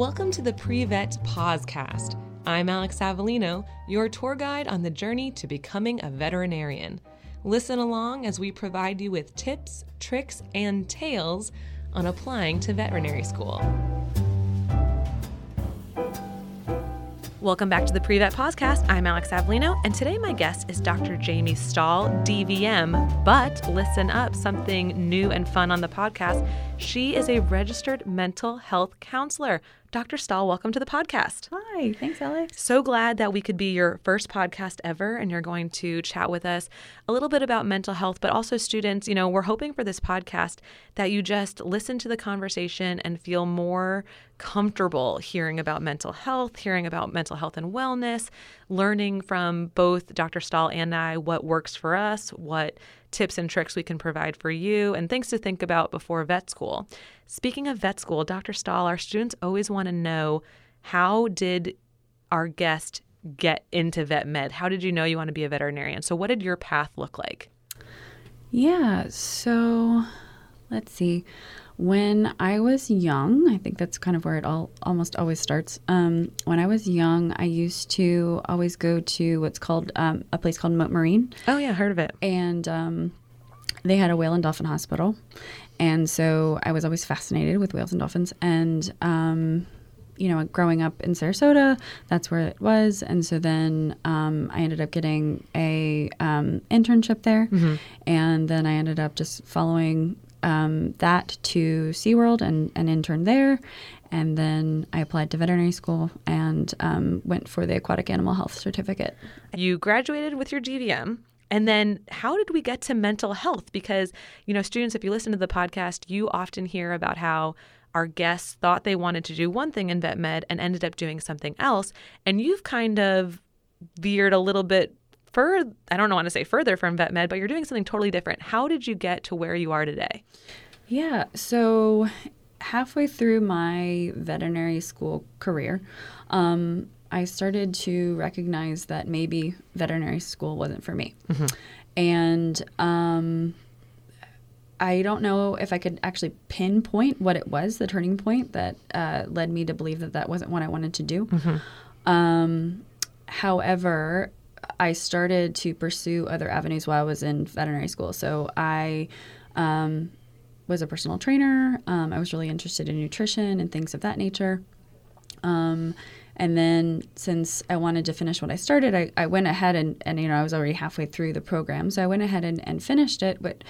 Welcome to the Pre-Vet Podcast. I'm Alex Avellino, your tour guide on the journey to becoming a veterinarian. Listen along as we provide you with tips, tricks, and tales on applying to veterinary school. Welcome back to the Pre-Vet Podcast. I'm Alex Avellino, and today my guest is Dr. Jamie Stahl, DVM. But listen up, something new and fun on the podcast. She is a registered mental health counselor. Dr. Stahl, welcome to the podcast. Hi, thanks, Alex. So glad that we could be your first podcast ever and you're going to chat with us a little bit about mental health, but also students. You know, we're hoping for this podcast that you just listen to the conversation and feel more comfortable hearing about mental health, hearing about mental health and wellness, learning from both Dr. Stahl and I what works for us, what tips and tricks we can provide for you, and things to think about before vet school. Speaking of vet school, Dr. Stahl, our students always want to know how did our guest get into vet med? How did you know you want to be a veterinarian? So, what did your path look like? Yeah, so let's see. When I was young, I think that's kind of where it all almost always starts. Um, when I was young, I used to always go to what's called um, a place called Mote Marine. Oh yeah, heard of it. And um, they had a whale and dolphin hospital, and so I was always fascinated with whales and dolphins. And um, you know, growing up in Sarasota, that's where it was. And so then um, I ended up getting a um, internship there, mm-hmm. and then I ended up just following um, that to SeaWorld and, and interned there. And then I applied to veterinary school and um, went for the aquatic animal health certificate. You graduated with your DVM. And then how did we get to mental health? Because, you know, students, if you listen to the podcast, you often hear about how our guests thought they wanted to do one thing in vet med and ended up doing something else. And you've kind of veered a little bit further, I don't know want to say further from vet med, but you're doing something totally different. How did you get to where you are today? Yeah. So halfway through my veterinary school career, um, I started to recognize that maybe veterinary school wasn't for me. Mm-hmm. And um, I don't know if I could actually pinpoint what it was, the turning point that uh, led me to believe that that wasn't what I wanted to do. Mm-hmm. Um, however, I started to pursue other avenues while I was in veterinary school. So I um, was a personal trainer. Um, I was really interested in nutrition and things of that nature. Um, and then since I wanted to finish what I started, I, I went ahead and, and, you know, I was already halfway through the program. So I went ahead and, and finished it. But,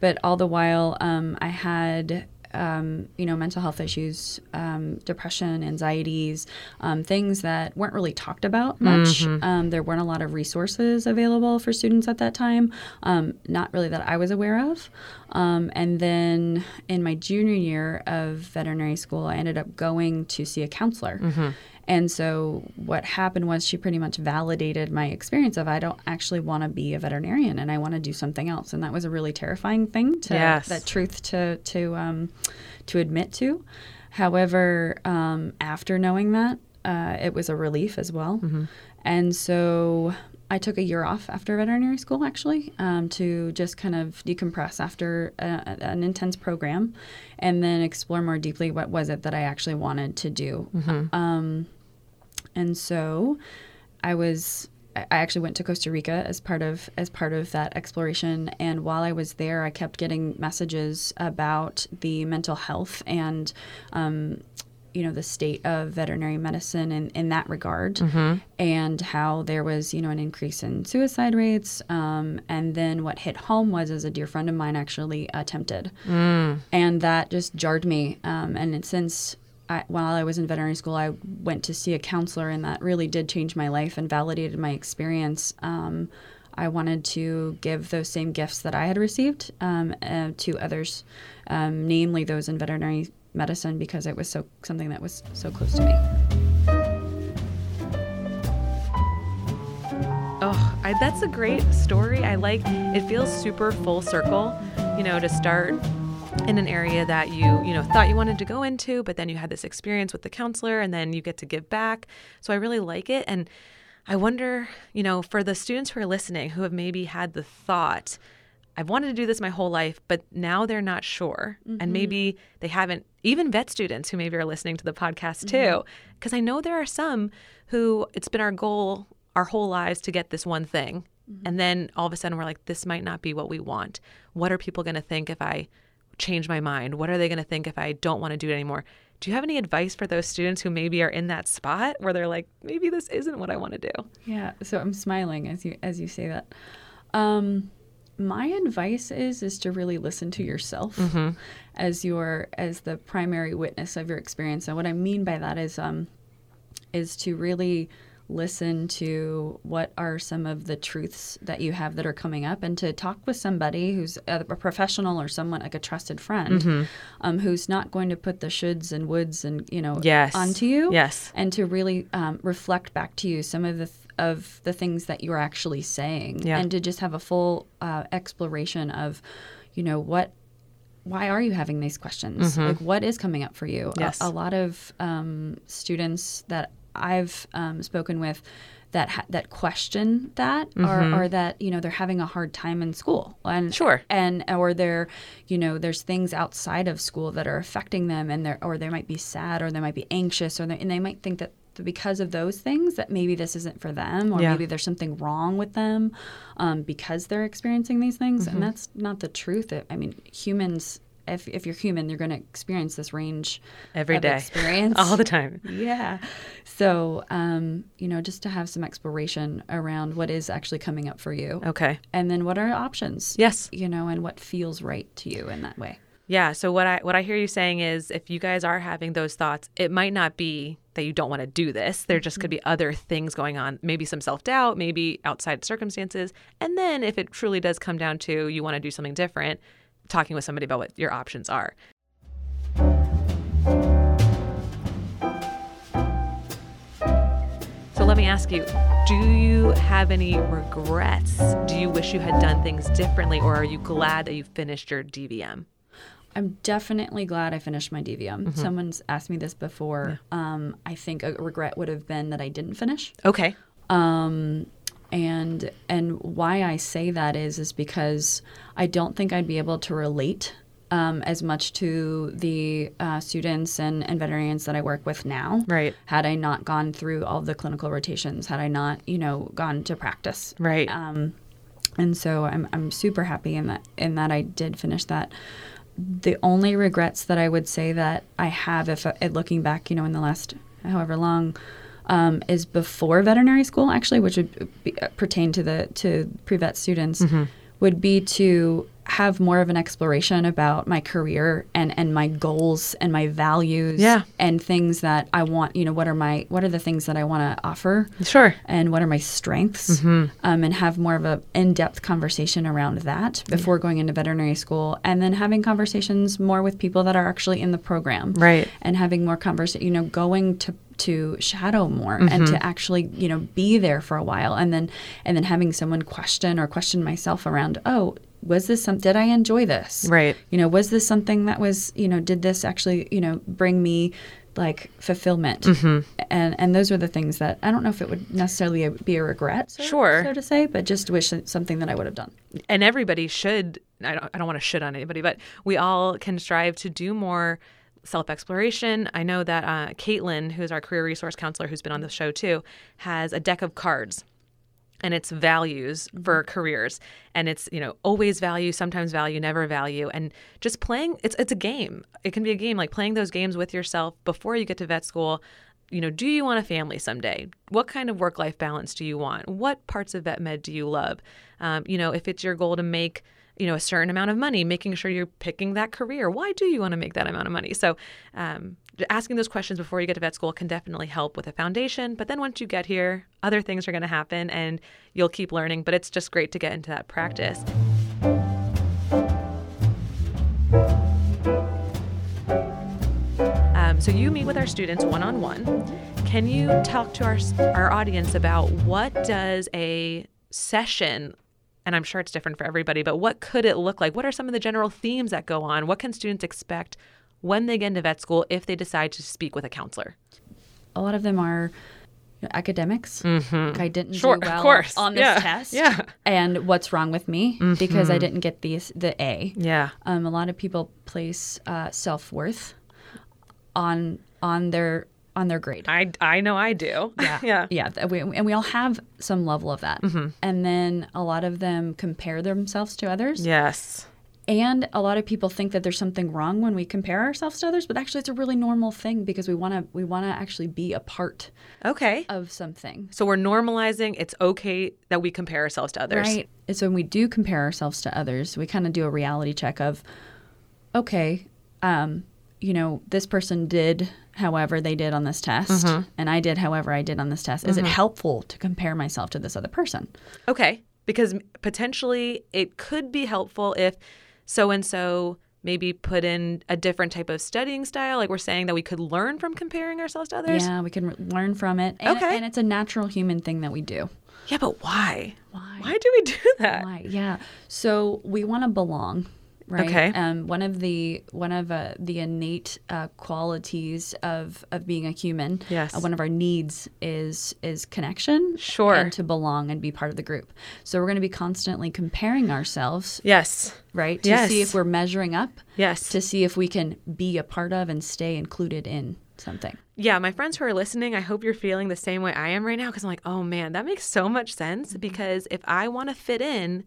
but all the while, um, I had um, you know, mental health issues, um, depression, anxieties, um, things that weren't really talked about much. Mm-hmm. Um, there weren't a lot of resources available for students at that time, um, not really that I was aware of. Um, and then in my junior year of veterinary school, I ended up going to see a counselor. Mm-hmm. And so what happened was she pretty much validated my experience of I don't actually want to be a veterinarian and I want to do something else. And that was a really terrifying thing to yes. that truth to to um, to admit to. However, um, after knowing that, uh, it was a relief as well. Mm-hmm. And so I took a year off after veterinary school, actually, um, to just kind of decompress after a, an intense program, and then explore more deeply what was it that I actually wanted to do. Mm-hmm. Um, and so I was I actually went to Costa Rica as part of as part of that exploration. And while I was there, I kept getting messages about the mental health and um, you know the state of veterinary medicine in, in that regard mm-hmm. and how there was you know an increase in suicide rates um, and then what hit home was as a dear friend of mine actually attempted mm. and that just jarred me um, and since I, while I was in veterinary school, I went to see a counselor, and that really did change my life and validated my experience. Um, I wanted to give those same gifts that I had received um, uh, to others, um, namely those in veterinary medicine, because it was so something that was so close to me. Oh, I, that's a great story. I like it. Feels super full circle, you know, to start in an area that you you know thought you wanted to go into but then you had this experience with the counselor and then you get to give back so i really like it and i wonder you know for the students who are listening who have maybe had the thought I've wanted to do this my whole life, but now they're not sure. And mm-hmm. maybe they haven't, even vet students who maybe are listening to the podcast mm-hmm. too. Because I know there are some who it's been our goal our whole lives to get this one thing. Mm-hmm. And then all of a sudden we're like, this might not be what we want. What are people going to think if I change my mind? What are they going to think if I don't want to do it anymore? Do you have any advice for those students who maybe are in that spot where they're like, maybe this isn't what I want to do? Yeah, so I'm smiling as you as you say that. Um, my advice is is to really listen to yourself as your as the primary witness of your experience. And what I mean by that is um, is to really listen to what are some of the truths that you have that are coming up and to talk with somebody who's a, a professional or someone like a trusted friend um, who's not going to put the shoulds and woulds and you know Yes. onto you Yes. and to really um, reflect back to you some of the th- of the things that you're actually saying Yeah. and to just have a full uh, exploration of you know what why are you having these questions like what is coming up for you Mm-hmm. Yes. a, a lot of um, students that i've um, spoken with that ha- that question that or are that you know they're having a hard time in school and Mm-hmm. Sure. and or they're you know there's things outside of school that are affecting them and they're or they might be sad or they might be anxious or they, and they might think that because of those things that maybe this isn't for them or Yeah. maybe there's something wrong with them um, because they're experiencing these things Mm-hmm. and that's not the truth i mean humans if, if you're human you're going to experience this range Every day. experience All the time. yeah. So, um, you know, just to have some exploration around what is actually coming up for you. Okay. And then what are options? Yes. You know, and what feels right to you in that way. Yeah. So what I what I hear you saying is if you guys are having those thoughts, it might not be that you don't want to do this. There just could be other things going on, maybe some self-doubt, maybe outside circumstances. And then if it truly does come down to you want to do something different, talking with somebody about what your options are. So let me ask you, do you have any regrets? Do you wish you had done things differently or are you glad that you finished your DVM? I'm definitely glad I finished my DVM. Someone's asked me this before. Um, I think a regret would have been that I didn't finish. Okay. Um, and and why I say that is is because I don't think I'd be able to relate um, as much to the uh, students and, and veterinarians that I work with now. Right. Had I not gone through all the clinical rotations, had I not, you know, gone to practice. Right. Um, and so I'm I'm super happy in that in that I did finish that. The only regrets that I would say that I have, if uh, looking back, you know, in the last however long, um, is before veterinary school, actually, which would be, uh, pertain to the to pre-vet students, would be to have more of an exploration about my career and and my goals and my values Yeah. and things that I want. You know, what are my what are the things that I want to offer? Sure. and what are my strengths um, and have more of a in-depth conversation around that before going into veterinary school and then having conversations more with people that are actually in the program Right. and having more conversation you know going to to shadow more and to actually you know be there for a while and then and then having someone question or question myself around oh was this some did i enjoy this Right. you know was this something that was you know did this actually you know bring me like fulfillment Mm-hmm. and and those are the things that i don't know if it would necessarily be a regret so, Sure. so to say but just wish something that i would have done and everybody should I don't, I don't want to shit on anybody but we all can strive to do more self-exploration i know that uh, caitlin who's our career resource counselor who's been on the show too has a deck of cards and it's values for careers. And it's you know always value sometimes value never value. And just playing it's it's a game. It can be a game like playing those games with yourself before you get to vet school. You know do you want a family someday? What kind of work life balance do you want? What parts of vet med do you love? Um, you know if it's your goal to make you know a certain amount of money making sure you're picking that career why do you want to make that amount of money? So um, asking those questions before you get to vet school can definitely help with a foundation. But then once you get here other things are going to happen and you'll keep learning but it's just great to get into that practice Um, so you meet with our students one on one. Can you talk to our our audience about what does a session, and I'm sure it's different for everybody, but what could it look like? What are some of the general themes that go on? What can students expect when they get into vet school if they decide to speak with a counselor? a lot of them are know, academics. Like I didn't Sure, do well on this Yeah, test. yeah. Mm-hmm. And what's wrong with me because I didn't get the the A. Yeah. Um, a lot of people place uh, self worth on on their on their grade. I, I know I do. Yeah, yeah. yeah. We, and we all have some level of that. And then a lot of them compare themselves to others. Yes. And a lot of people think that there's something wrong when we compare ourselves to others, but actually it's a really normal thing because we want to we want to actually be a part Okay. of something. So we're normalizing it's okay that we compare ourselves to others. Right. And so when we do compare ourselves to others, we kind of do a reality check of, okay, um, you know, this person did however they did on this test, and I did however I did on this test. Is it helpful to compare myself to this other person? Okay. Because potentially it could be helpful if so and so maybe put in a different type of studying style. Like we're saying that we could learn from comparing ourselves to others. Yeah, we can re- learn from it. And, Okay. And it's a natural human thing that we do. Yeah, but why? Why? Why do we do that? Why? Yeah. So we want to belong, right? Okay. Um, one of the one of uh, the innate uh, qualities of of being a human. Yes. uh, one of our needs is is connection. Sure. And to belong and be part of the group. So we're going to be constantly comparing ourselves, Yes. right? To Yes. see if we're measuring up. Yes. To see if we can be a part of and stay included in something. Yeah, my friends who are listening, I hope you're feeling the same way I am right now because I'm like, oh man, that makes so much sense. Because if I want to fit in,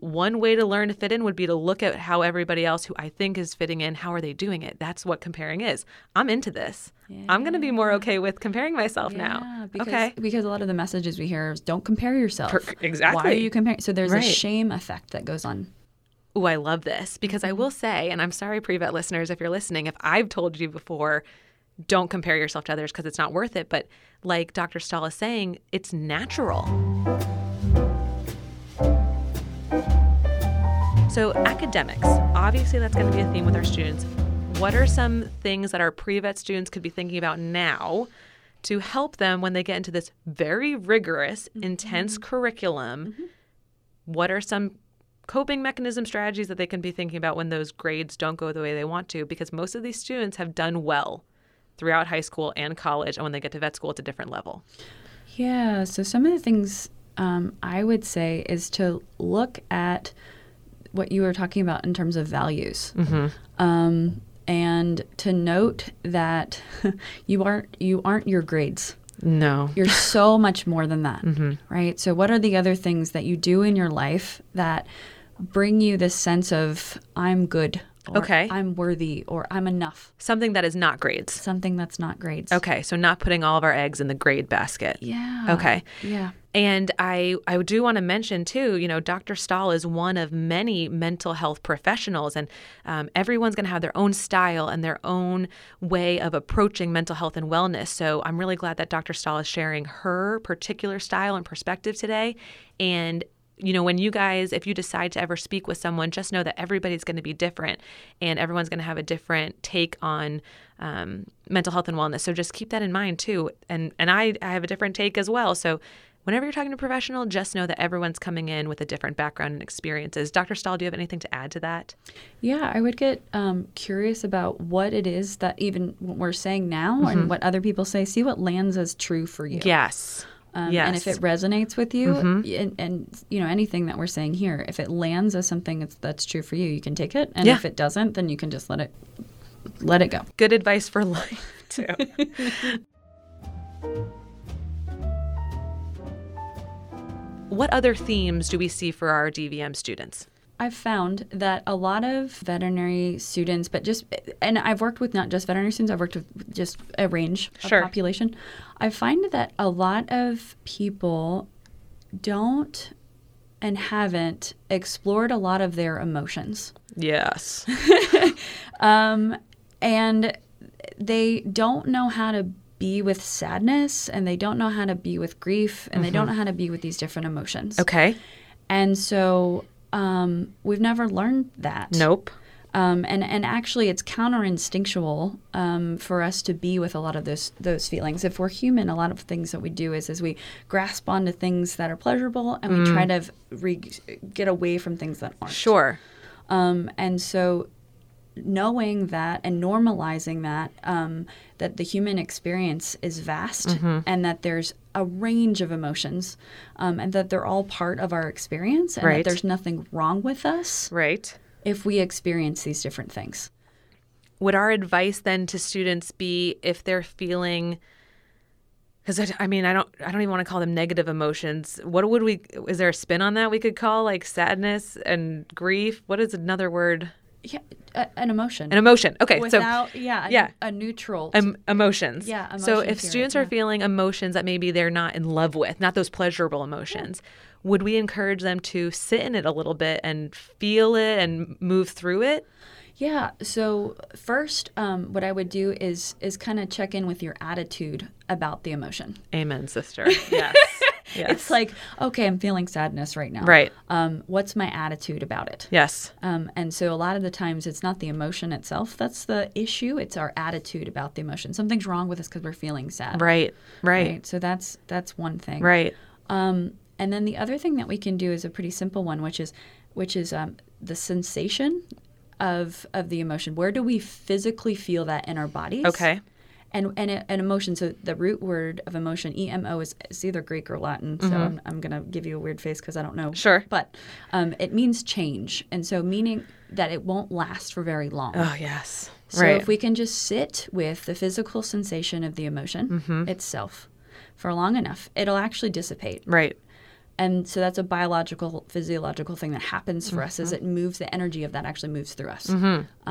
one way to learn to fit in would be to look at how everybody else who I think is fitting in, how are they doing it? That's what comparing is. I'm into this. I'm going to be more okay with comparing myself Yeah, now. because, okay. Because a lot of the messages we hear is don't compare yourself. Per- exactly. Why are you comparing? So there's Right. a shame effect that goes on. Ooh, I love this because I mm-hmm. will say, and I'm sorry, pre-vet listeners, if you're listening, if I've told you before, don't compare yourself to others because it's not worth it. But like Dr. Stahl is saying, it's natural. So, academics, obviously, that's going to be a theme with our students. What are some things that our pre vet students could be thinking about now to help them when they get into this very rigorous, intense curriculum? What are some coping mechanism strategies that they can be thinking about when those grades don't go the way they want to? Because most of these students have done well throughout high school and college, and when they get to vet school, it's a different level. Yeah. So some of the things um, I would say is to look at what you were talking about in terms of values, um, and to note that you aren't you aren't your grades. No. You're so much more than that, right? So, what are the other things that you do in your life that bring you this sense of I'm good, Okay. I'm worthy, or I'm enough? Something that is not grades. Something that's not grades. Okay, so not putting all of our eggs in the grade basket. Yeah. Okay. Yeah. And I, I do want to mention too, you know, Dr. Stahl is one of many mental health professionals, and um, everyone's going to have their own style and their own way of approaching mental health and wellness. So I'm really glad that Dr. Stahl is sharing her particular style and perspective today. And you know, when you guys, if you decide to ever speak with someone, just know that everybody's going to be different and everyone's going to have a different take on um, mental health and wellness. So just keep that in mind too. And and I, I have a different take as well. So whenever you're talking to a professional, just know that everyone's coming in with a different background and experiences. Dr. Stahl, do you have anything to add to that? Yeah, I would get um, curious about what it is that even what we're saying now and what other people say. See what lands as true for you. Yes. Um, yes. And if it resonates with you, and, and you know anything that we're saying here, if it lands as something that's, that's true for you, you can take it. And Yeah. if it doesn't, then you can just let it let it go. Good advice for life too. what other themes do we see for our DVM students? I've found that a lot of veterinary students, but just, and I've worked with not just veterinary students, I've worked with just a range Sure. of population. I find that a lot of people don't and haven't explored a lot of their emotions. Yes. Um, and they don't know how to be with sadness and they don't know how to be with grief and they don't know how to be with these different emotions. Okay. And so um, we've never learned that. Nope. Um, and and actually, it's counter instinctual um, for us to be with a lot of those those feelings. If we're human, a lot of things that we do is is we grasp onto things that are pleasurable and we try to re- get away from things that aren't. Sure. Um, and so, knowing that and normalizing that um, that the human experience is vast Mm-hmm. and that there's a range of emotions um, and that they're all part of our experience and Right. that there's nothing wrong with us Right. if we experience these different things. Would our advice then to students be if they're feeling because I, I mean I don't I don't even want to call them negative emotions. What would we is there a spin on that we could call like sadness and grief? What is another word? Yeah, a, an emotion. An emotion. Okay, so Without, yeah, a, yeah. a neutral. em- emotions. Yeah, So if here, students yeah. are feeling emotions that maybe they're not in love with, not those pleasurable emotions, would we encourage them to sit in it a little bit and feel it and move through it? Yeah. So first, um, what I would do is is kind of check in with your attitude about the emotion. Amen, sister. Yes. Yes. It's like, okay, I'm feeling sadness right now. Right. Um, what's my attitude about it? yes. Um, and so a lot of the times it's not the emotion itself that's the issue; it's our attitude about the emotion. Something's wrong with us because we're feeling sad. Right. Right. Right. So that's that's one thing. Right. Um, and then the other thing that we can do is a pretty simple one, which is which is um, the sensation of of the emotion. Where do we physically feel that in our bodies? Okay. And and an emotion. So the root word of emotion, E M O, is either Greek or Latin. So I'm, I'm gonna give you a weird face because I don't know. Mm-hmm. Sure. But um, it means change, and so meaning that it won't last for very long. Oh, yes. So right. if we can just sit with the physical sensation of the emotion Mm-hmm. itself for long enough, it'll actually dissipate. right. And so that's a biological, physiological thing that happens for us Mm-hmm. is it moves, the energy of that actually moves through us.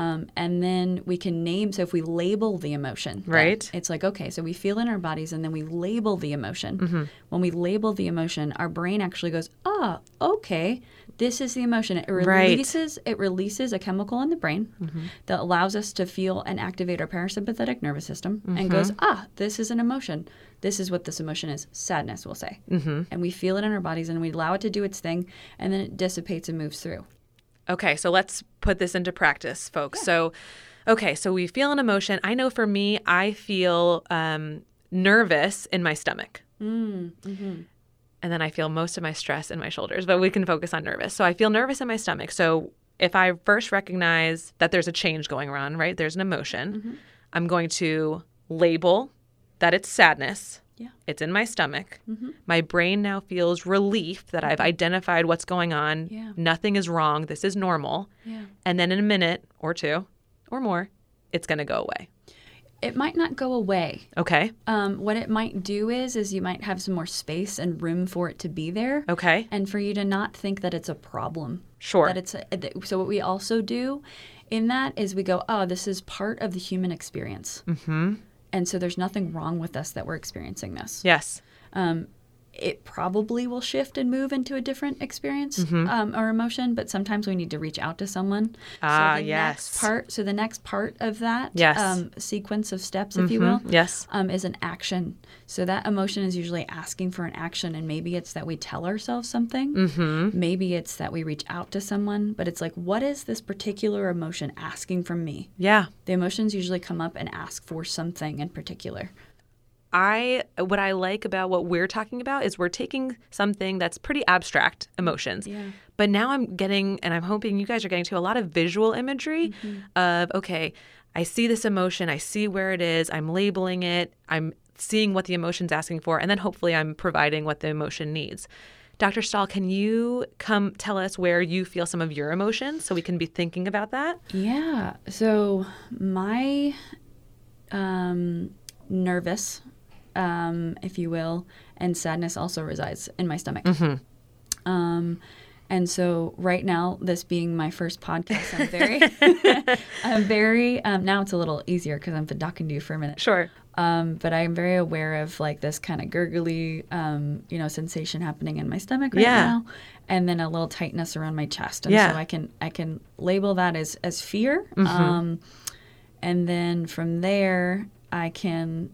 Um, and then we can name, so if we label the emotion, Right. it's like, okay, so we feel in our bodies and then we label the emotion. Mm-hmm. When we label the emotion, our brain actually goes, ah, okay, this is the emotion. It Right. Mm-hmm. releases, it releases a chemical in the brain that allows us to feel and activate our parasympathetic nervous system and Mm-hmm. goes, ah, this is an emotion. This is what this emotion is. Sadness, we'll say. Mm-hmm. And we feel it in our bodies and we allow it to do its thing and then it dissipates and moves through. Okay, so let's put this into practice, folks. So, okay, so we feel an emotion. I know for me, I feel um, nervous in my stomach. Mm, mm-hmm. And then I feel most of my stress in my shoulders, but we can focus on nervous. So I feel nervous in my stomach. So if I first recognize that there's a change going on, right? There's an emotion, Mm-hmm. I'm going to label that it's sadness. Yeah. It's in my stomach. Mm-hmm. My brain now feels relief that I've identified what's going on. Yeah. Nothing is wrong. This is normal. Yeah. And then in a minute or two or more, it's going to go away. It might not go away. Okay. Um, what it might do is, is you might have some more space and room for it to be there, Okay. and for you to not think that it's a problem. Sure. That it's a, so. What we also do in that is we go, oh, this is part of the human experience, mm-hmm. And so there's nothing wrong with us that we're experiencing this. Yes. Um, it probably will shift and move into a different experience um, or emotion, but sometimes we need to reach out to someone. Ah, so yes. Next part. So the next part of that Yes. um, sequence of steps, if you will. Yes. um, is an action. So that emotion is usually asking for an action, and maybe it's that we tell ourselves something. Mm-hmm. Maybe it's that we reach out to someone, but it's like, what is this particular emotion asking from me? Yeah. The emotions usually come up and ask for something in particular. I what I like about what we're talking about is we're taking something that's pretty abstract emotions. Yeah. But now I'm getting and I'm hoping you guys are getting to a lot of visual imagery of okay, I see this emotion, I see where it is, I'm labeling it, I'm seeing what the emotion's asking for, and then hopefully I'm providing what the emotion needs. Dr. Stahl, can you come tell us where you feel some of your emotions so we can be thinking about that? Yeah. So my um, nervous, um, if you will, and sadness also resides in my stomach. Um, and so right now, this being my first podcast, I'm very, I'm very. Um, now it's a little easier because I've been talking to you for a minute. Sure. Um, but I'm very aware of like this kind of gurgly, um, you know, sensation happening in my stomach right Yeah. now, and then a little tightness around my chest. And Yeah. so I can I can label that as as fear, Mm-hmm. um, and then from there I can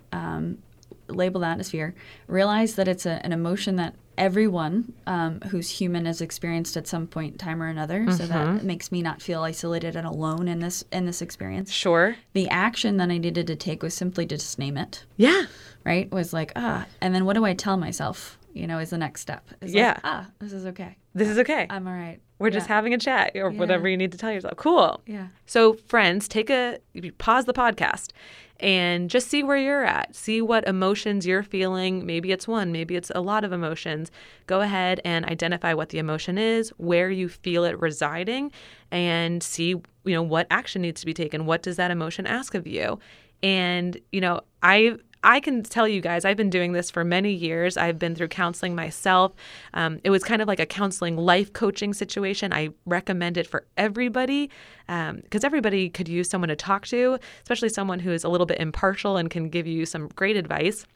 label that as fear. Realize that it's a, an emotion that everyone um, who's human has experienced at some point in time or another. So Mm-hmm. that makes me not feel isolated and alone in this in this experience Sure. the action that I needed to take was simply to just name it, Yeah. right? Was like, ah, and then what do I tell myself? You know, is the next step. Is like, Yeah. ah, this is okay. This is okay. I'm all right. We're just having a chat or Yeah. whatever you need to tell yourself. Cool. Yeah. So, friends, take a pause the podcast and just see where you're at. See what emotions you're feeling. Maybe it's one, maybe it's a lot of emotions. Go ahead and identify what the emotion is, where you feel it residing, and see, you know, what action needs to be taken. What does that emotion ask of you? And, you know, I I can tell you guys, I've been doing this for many years. I've been through counseling myself. Um, it was kind of like a counseling life coaching situation. I recommend it for everybody because everybody could use someone to talk to, especially someone who is a little bit impartial and can give you some great advice.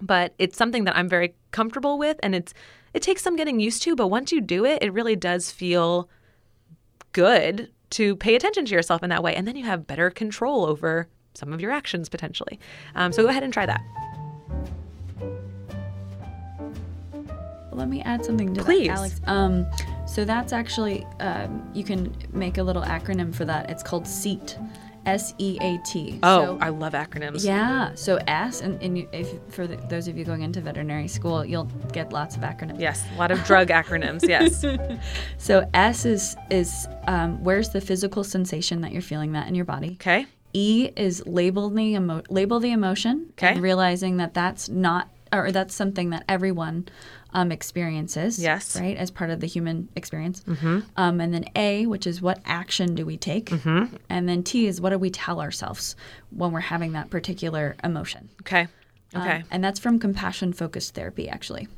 But it's something that I'm very comfortable with, and it's it takes some getting used to. But once you do it, it really does feel good to pay attention to yourself in that way. And then you have better control over some of your actions potentially. Um, so go ahead and try that. Let me add something to Please. that, Alex. Um, so that's actually um, you can make a little acronym for that. It's called SEAT, S E A T. Oh, So- I love acronyms. yeah. So S, and, and you, if for the, those of you going into veterinary school, you'll get lots of acronyms. Yes, a lot of drug acronyms. Yes. So S is is um, where's the physical sensation that you're feeling that in your body. Okay. E is label the emo- label the emotion Okay. and realizing that that's not or that's something that everyone um, experiences. Yes. Right, as part of the human experience. Mm-hmm. Um, and then A, which is what action do we take? Mm-hmm. And then T is what do we tell ourselves when we're having that particular emotion? Okay. Um, Okay. and that's from compassion focused therapy, actually.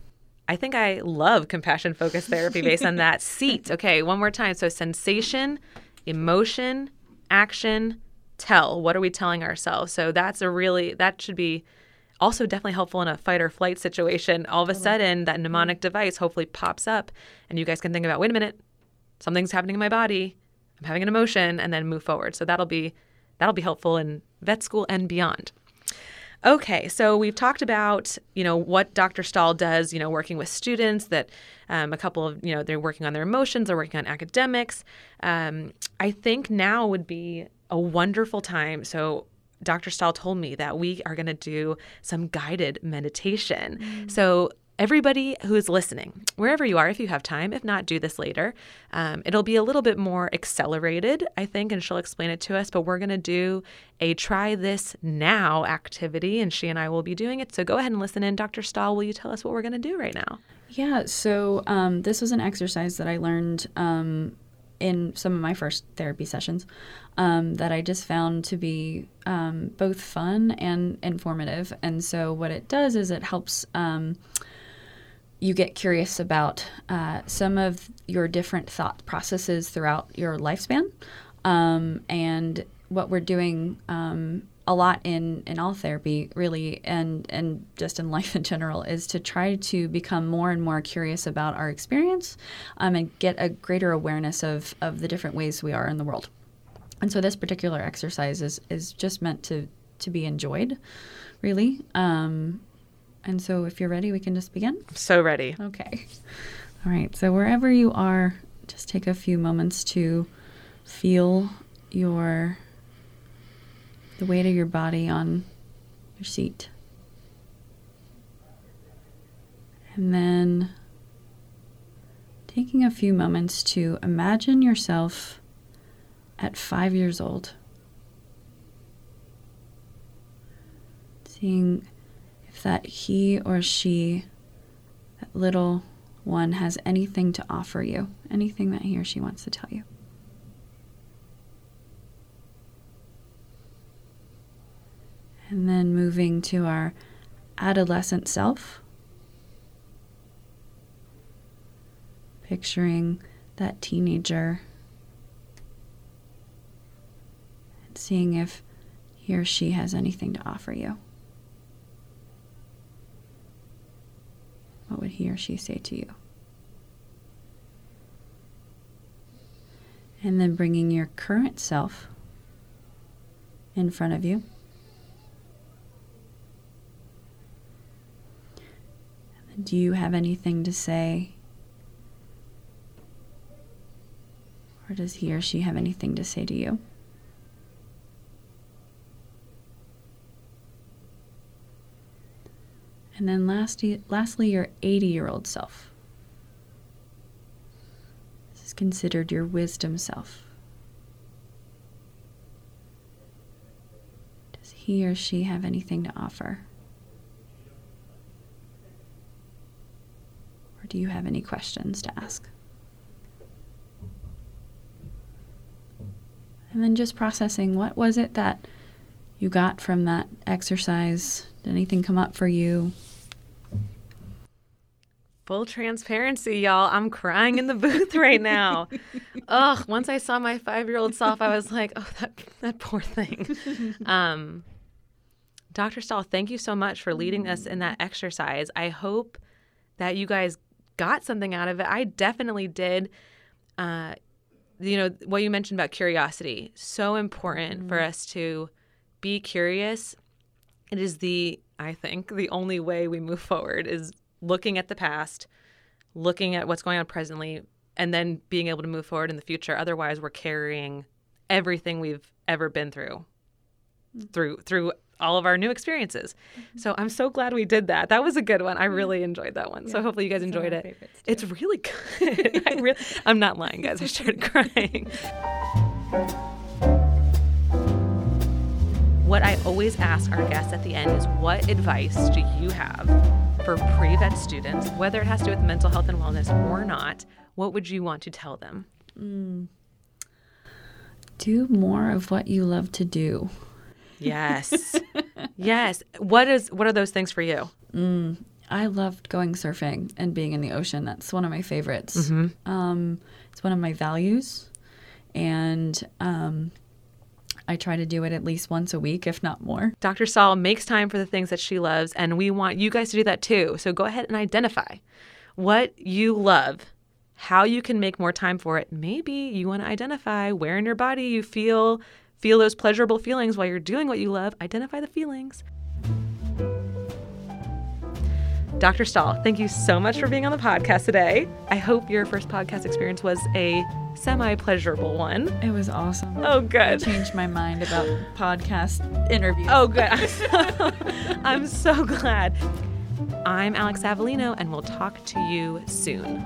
I think I love compassion focused therapy based on that seat. Okay, one more time. So sensation, emotion, action, tell. What are we telling ourselves? So that's a really that should be also definitely helpful in a fight or flight situation. All of a sudden that mnemonic device hopefully pops up and you guys can think about, wait a minute, something's happening in my body. I'm having an emotion and then move forward. So that'll be that'll be helpful in vet school and beyond. Okay, so we've talked about you know what Dr. Stahl does, you know, working with students. That um, a couple of you know they're working on their emotions, they're working on academics. Um, I think now would be a wonderful time. So Dr. Stahl told me that we are going to do some guided meditation. So everybody who is listening, wherever you are, if you have time, if not, do this later. Um, it'll be a little bit more accelerated, I think, and she'll explain it to us. But we're going to do a try this now activity, and she and I will be doing it. So go ahead and listen in. Dr. Stahl, will you tell us what we're going to do right now? Yeah, so um, this was an exercise that I learned um, in some of my first therapy sessions um, that I just found to be um, both fun and informative. And so, what it does is it helps um, you get curious about uh, some of your different thought processes throughout your lifespan. Um, and what we're doing um, a lot in, in all therapy, really, and, and just in life in general, is to try to become more and more curious about our experience um, and get a greater awareness of, of the different ways we are in the world. And so this particular exercise is, is just meant to, to be enjoyed, really. Um, and so if you're ready, we can just begin. I'm so ready. Okay. All right. So wherever you are, just take a few moments to feel your the weight of your body on your seat. And then taking a few moments to imagine yourself at 5 years old. Seeing if that he or she that little one has anything to offer you, anything that he or she wants to tell you. And then moving to our adolescent self, picturing that teenager and seeing if he or she has anything to offer you. What would he or she say to you? And then bringing your current self in front of you. Do you have anything to say? Or does he or she have anything to say to you? And then lastly, lastly your 80 year old self. This is considered your wisdom self? Does he or she have anything to offer? Or do you have any questions to ask? And then just processing what was it that you got from that exercise? Did anything come up for you? Full transparency, y'all. I'm crying in the booth right now. Ugh, once I saw my five year old self, I was like, oh, that, that poor thing. Um, Dr. Stahl, thank you so much for leading us in that exercise. I hope that you guys got something out of it. I definitely did. Uh, you know, what you mentioned about curiosity, so important mm-hmm. for us to be curious. It is the, I think, the only way we move forward is looking at the past, looking at what's going on presently, and then being able to move forward in the future. Otherwise, we're carrying everything we've ever been through through through all of our new experiences. Mm-hmm. So I'm so glad we did that. That was a good one. I really enjoyed that one. Yeah, so hopefully you guys enjoyed it. It's really good. I really, I'm not lying, guys. I started crying. What I always ask our guests at the end is what advice do you have for pre vet students, whether it has to do with mental health and wellness or not, what would you want to tell them? Mm. Do more of what you love to do. Yes. yes. What is what are those things for you? Mm, I loved going surfing and being in the ocean. That's one of my favorites. Mm-hmm. Um, it's one of my values, and um, I try to do it at least once a week, if not more. Dr. Stahl makes time for the things that she loves, and we want you guys to do that too. So go ahead and identify what you love, how you can make more time for it. Maybe you want to identify where in your body you feel feel those pleasurable feelings while you're doing what you love. Identify the feelings. Dr. Stahl, thank you so much for being on the podcast today. I hope your first podcast experience was a semi pleasurable one. It was awesome. Oh, good. I changed my mind about podcast interviews. Oh, good. I'm so glad. I'm Alex Avellino, and we'll talk to you soon.